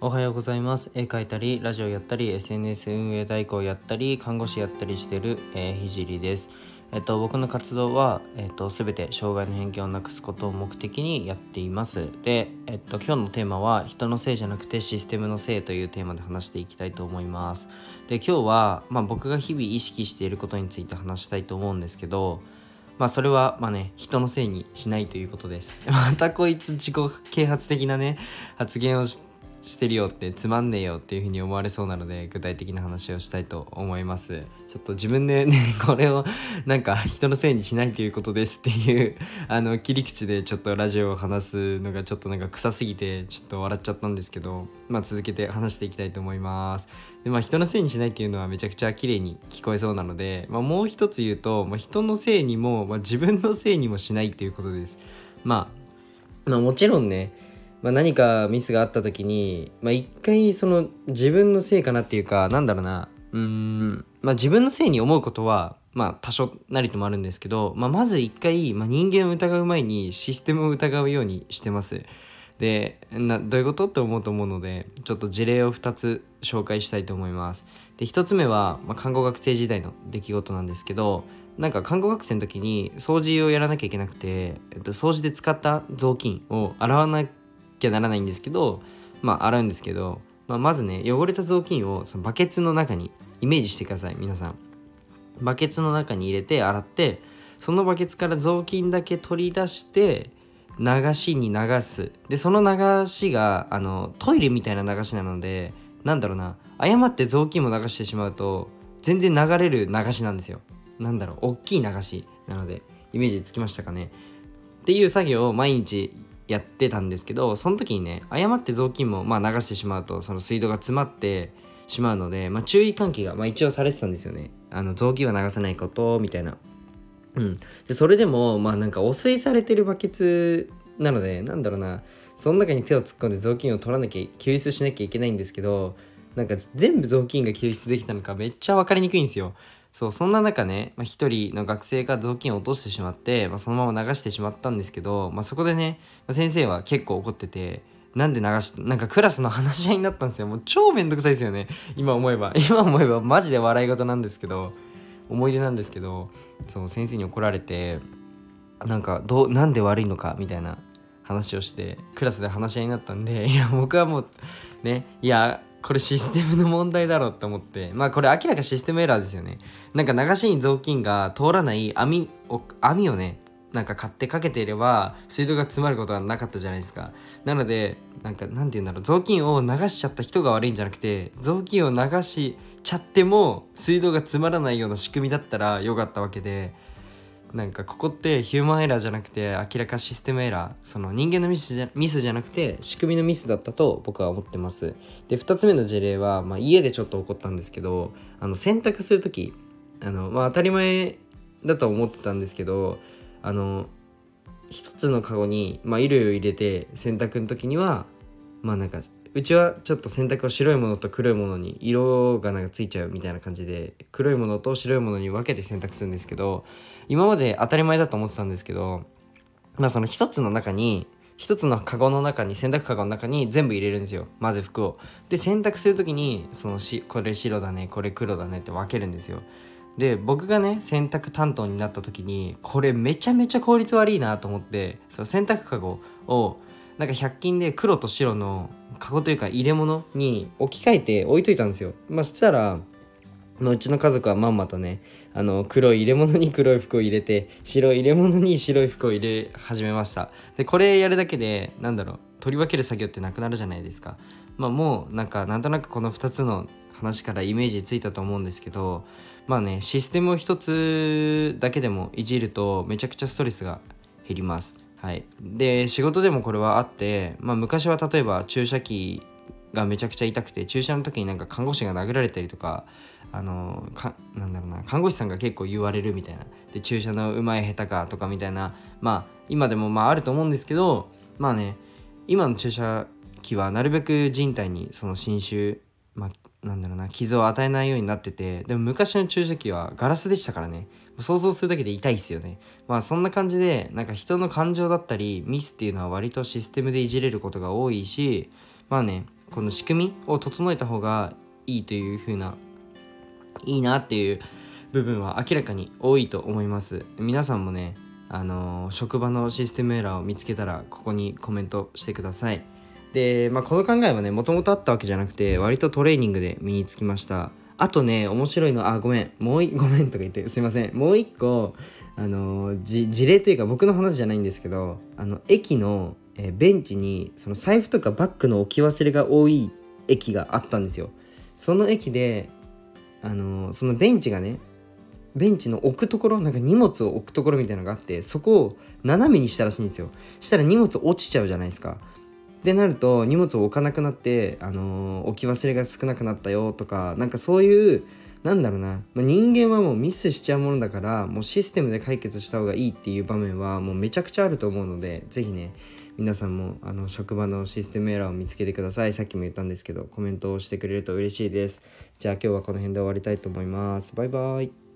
おはようございます。絵描いたりラジオやったり SNS 運営代行やったり看護師やったりしてる、えー、ひじりです。えっと、僕の活動は、えっと、全て障害の偏見をなくすことを目的にやっています。で、えっと、今日のテーマは人のせいじゃなくてシステムのせいというテーマで話していきたいと思います。で今日は、まあ、僕が日々意識していることについて話したいと思うんですけどまあそれはまあね人のせいにしないということです。またこいつ自己啓発的なね発言をししてるよってつまんねえよっていう風に思われそうなので具体的な話をしたいと思います。ちょっと自分でね これをなんか人のせいにしないということですっていう あの切り口でちょっとラジオを話すのがちょっとなんか臭すぎてちょっと笑っちゃったんですけどまあ続けて話していきたいと思います。でまあ人のせいにしないっていうのはめちゃくちゃ綺麗に聞こえそうなので、まあ、もう一つ言うと、まあ、人のせいにも、まあ、自分のせいにもしないっていうことです。まあまあもちろんねまあ、何かミスがあった時に、まあ、一回その自分のせいかなっていうかなんだろうなうん、まあ、自分のせいに思うことは、まあ、多少なりともあるんですけど、まあ、まず一回、まあ、人間を疑う前にシステムを疑うようにしてます。でなどういうこと？って思うと思うのでちょっと事例を2つ紹介したいと思います。で1つ目は、まあ、看護学生時代の出来事なんですけどなんか看護学生の時に掃除をやらなきゃいけなくて、えっと、掃除で使った雑巾を洗わなきゃならないんですけどまあ洗うんですけど、まあ、まずね汚れた雑巾をそのバケツの中にイメージしてください皆さん。バケツの中に入れて洗ってそのバケツから雑巾だけ取り出して流しに流す。でその流しがあのトイレみたいな流しなのでなんだろうな誤って雑巾も流してしまうと全然流れる流しなんですよ。なんだろう大きい流しなのでイメージつきましたかね。っていう作業を毎日やってたんですけどその時にね誤って雑巾もまあ流してしまうとその水道が詰まってしまうので、まあ、注意喚起が、まあ、一応されてたんですよね。あの雑巾は流さないことみたいな。うん。でそれでもまあなんか汚水されてるバケツなのでなんだろうな。その中に手を突っ込んで雑巾を取らなきゃ救出しなきゃいけないんですけどなんか全部雑巾が救出できたのかめっちゃ分かりにくいんですよ。そうそんな中ね、まあ、1人の学生が雑巾を落としてしまって、まあ、そのまま流してしまったんですけど、まあ、そこでね、まあ、先生は結構怒っててなんで流しなんかクラスの話し合いになったんですよ。もう超めんどくさいですよね。今思えば。今思えばマジで笑い事なんですけど思い出なんですけどそう先生に怒られてなんかどうなんで悪いのかみたいな話をしてクラスで話し合いになったんでいや僕はもうねいやこれシステムの問題だろうって思って。まあこれ明らかシステムエラーですよね。なんか流しに雑巾が通らない網を網をねなんか買ってかけていれば水道が詰まることはなかったじゃないですか。なのでなんかなんて言うんだろう。雑巾を流しちゃった人が悪いんじゃなくて雑巾を流しちゃっても水道が詰まらないような仕組みだったらよかったわけでなんかここってヒューマンエラーじゃなくて明らかシステムエラー。その人間のミスじゃミスじゃなくて仕組みのミスだったと僕は思ってます。で2つ目の事例は、まあ、家でちょっと起こったんですけどあの洗濯する時あの、まあ、当たり前だと思ってたんですけどあの一つのカゴに、まあ、衣類を入れて洗濯の時にはまあなんかうちはちょっと洗濯を白いものと黒いものに色がなんかついちゃうみたいな感じで黒いものと白いものに分けて洗濯するんですけど今まで当たり前だと思ってたんですけどまあその一つの中に一つのカゴの中に洗濯カゴの中に全部入れるんですよ。まず服を。で洗濯する時にそのしこれ白だねこれ黒だねって分けるんですよ。で僕がね洗濯担当になった時にこれめちゃめちゃ効率悪いなと思ってそう洗濯カゴをなんか100均で黒と白のカゴというか入れ物に置き換えて置いといたんですよ。まあそしたらまあ、うちの家族はまんまとねあの黒い入れ物に黒い服を入れて白い入れ物に白い服を入れ始めました。でこれやるだけでなんだろう取り分ける作業ってなくなるじゃないですか。まあもうなんかなんとなくこの2つの話からイメージついたと思うんですけどまあねシステムを1つだけでもいじるとめちゃくちゃストレスが減ります。はい、で仕事でもこれはあって、まあ、昔は例えば注射器がめちゃくちゃ痛くて注射の時になんか看護師が殴られたりとかあのかなんだろうな看護師さんが結構言われるみたいな。で注射のうまい下手かとかみたいなまあ今でもまああると思うんですけどまあね今の注射器はなるべく人体にその侵襲まあなんだろうな傷を与えないようになっててでも昔の注射器はガラスでしたからね。想像するだけで痛いっすよね。まあそんな感じでなんか人の感情だったりミスっていうのは割とシステムでいじれることが多いしまあねこの仕組みを整えた方がいいという風ないいなっていう部分は明らかに多いと思います。皆さんもねあの職場のシステムエラーを見つけたらここにコメントしてください。で、まあ、この考えはねもともとあったわけじゃなくて割とトレーニングで身につきました。あとね面白いのあごめんもうい ごめんとか言ってすいません。もう一個あの事例というか僕の話じゃないんですけどあの駅の、えベンチにその財布とかバッグの置き忘れが多い駅があったんですよ。その駅であのそのベンチがねベンチの置くところなんか荷物を置くところみたいなのがあってそこを斜めにしたらしいんですよ。したら荷物落ちちゃうじゃないですか。ってなると荷物を置かなくなって、あのー、置き忘れが少なくなったよとかなんかそういうなんだろうな、まあ、人間はもうミスしちゃうものだからもうシステムで解決した方がいいっていう場面はもうめちゃくちゃあると思うので是非ね皆さんもあの職場のシステムエラーを見つけてください。さっきも言ったんですけどコメントをしてくれると嬉しいです。じゃあ今日はこの辺で終わりたいと思います。バイバイ。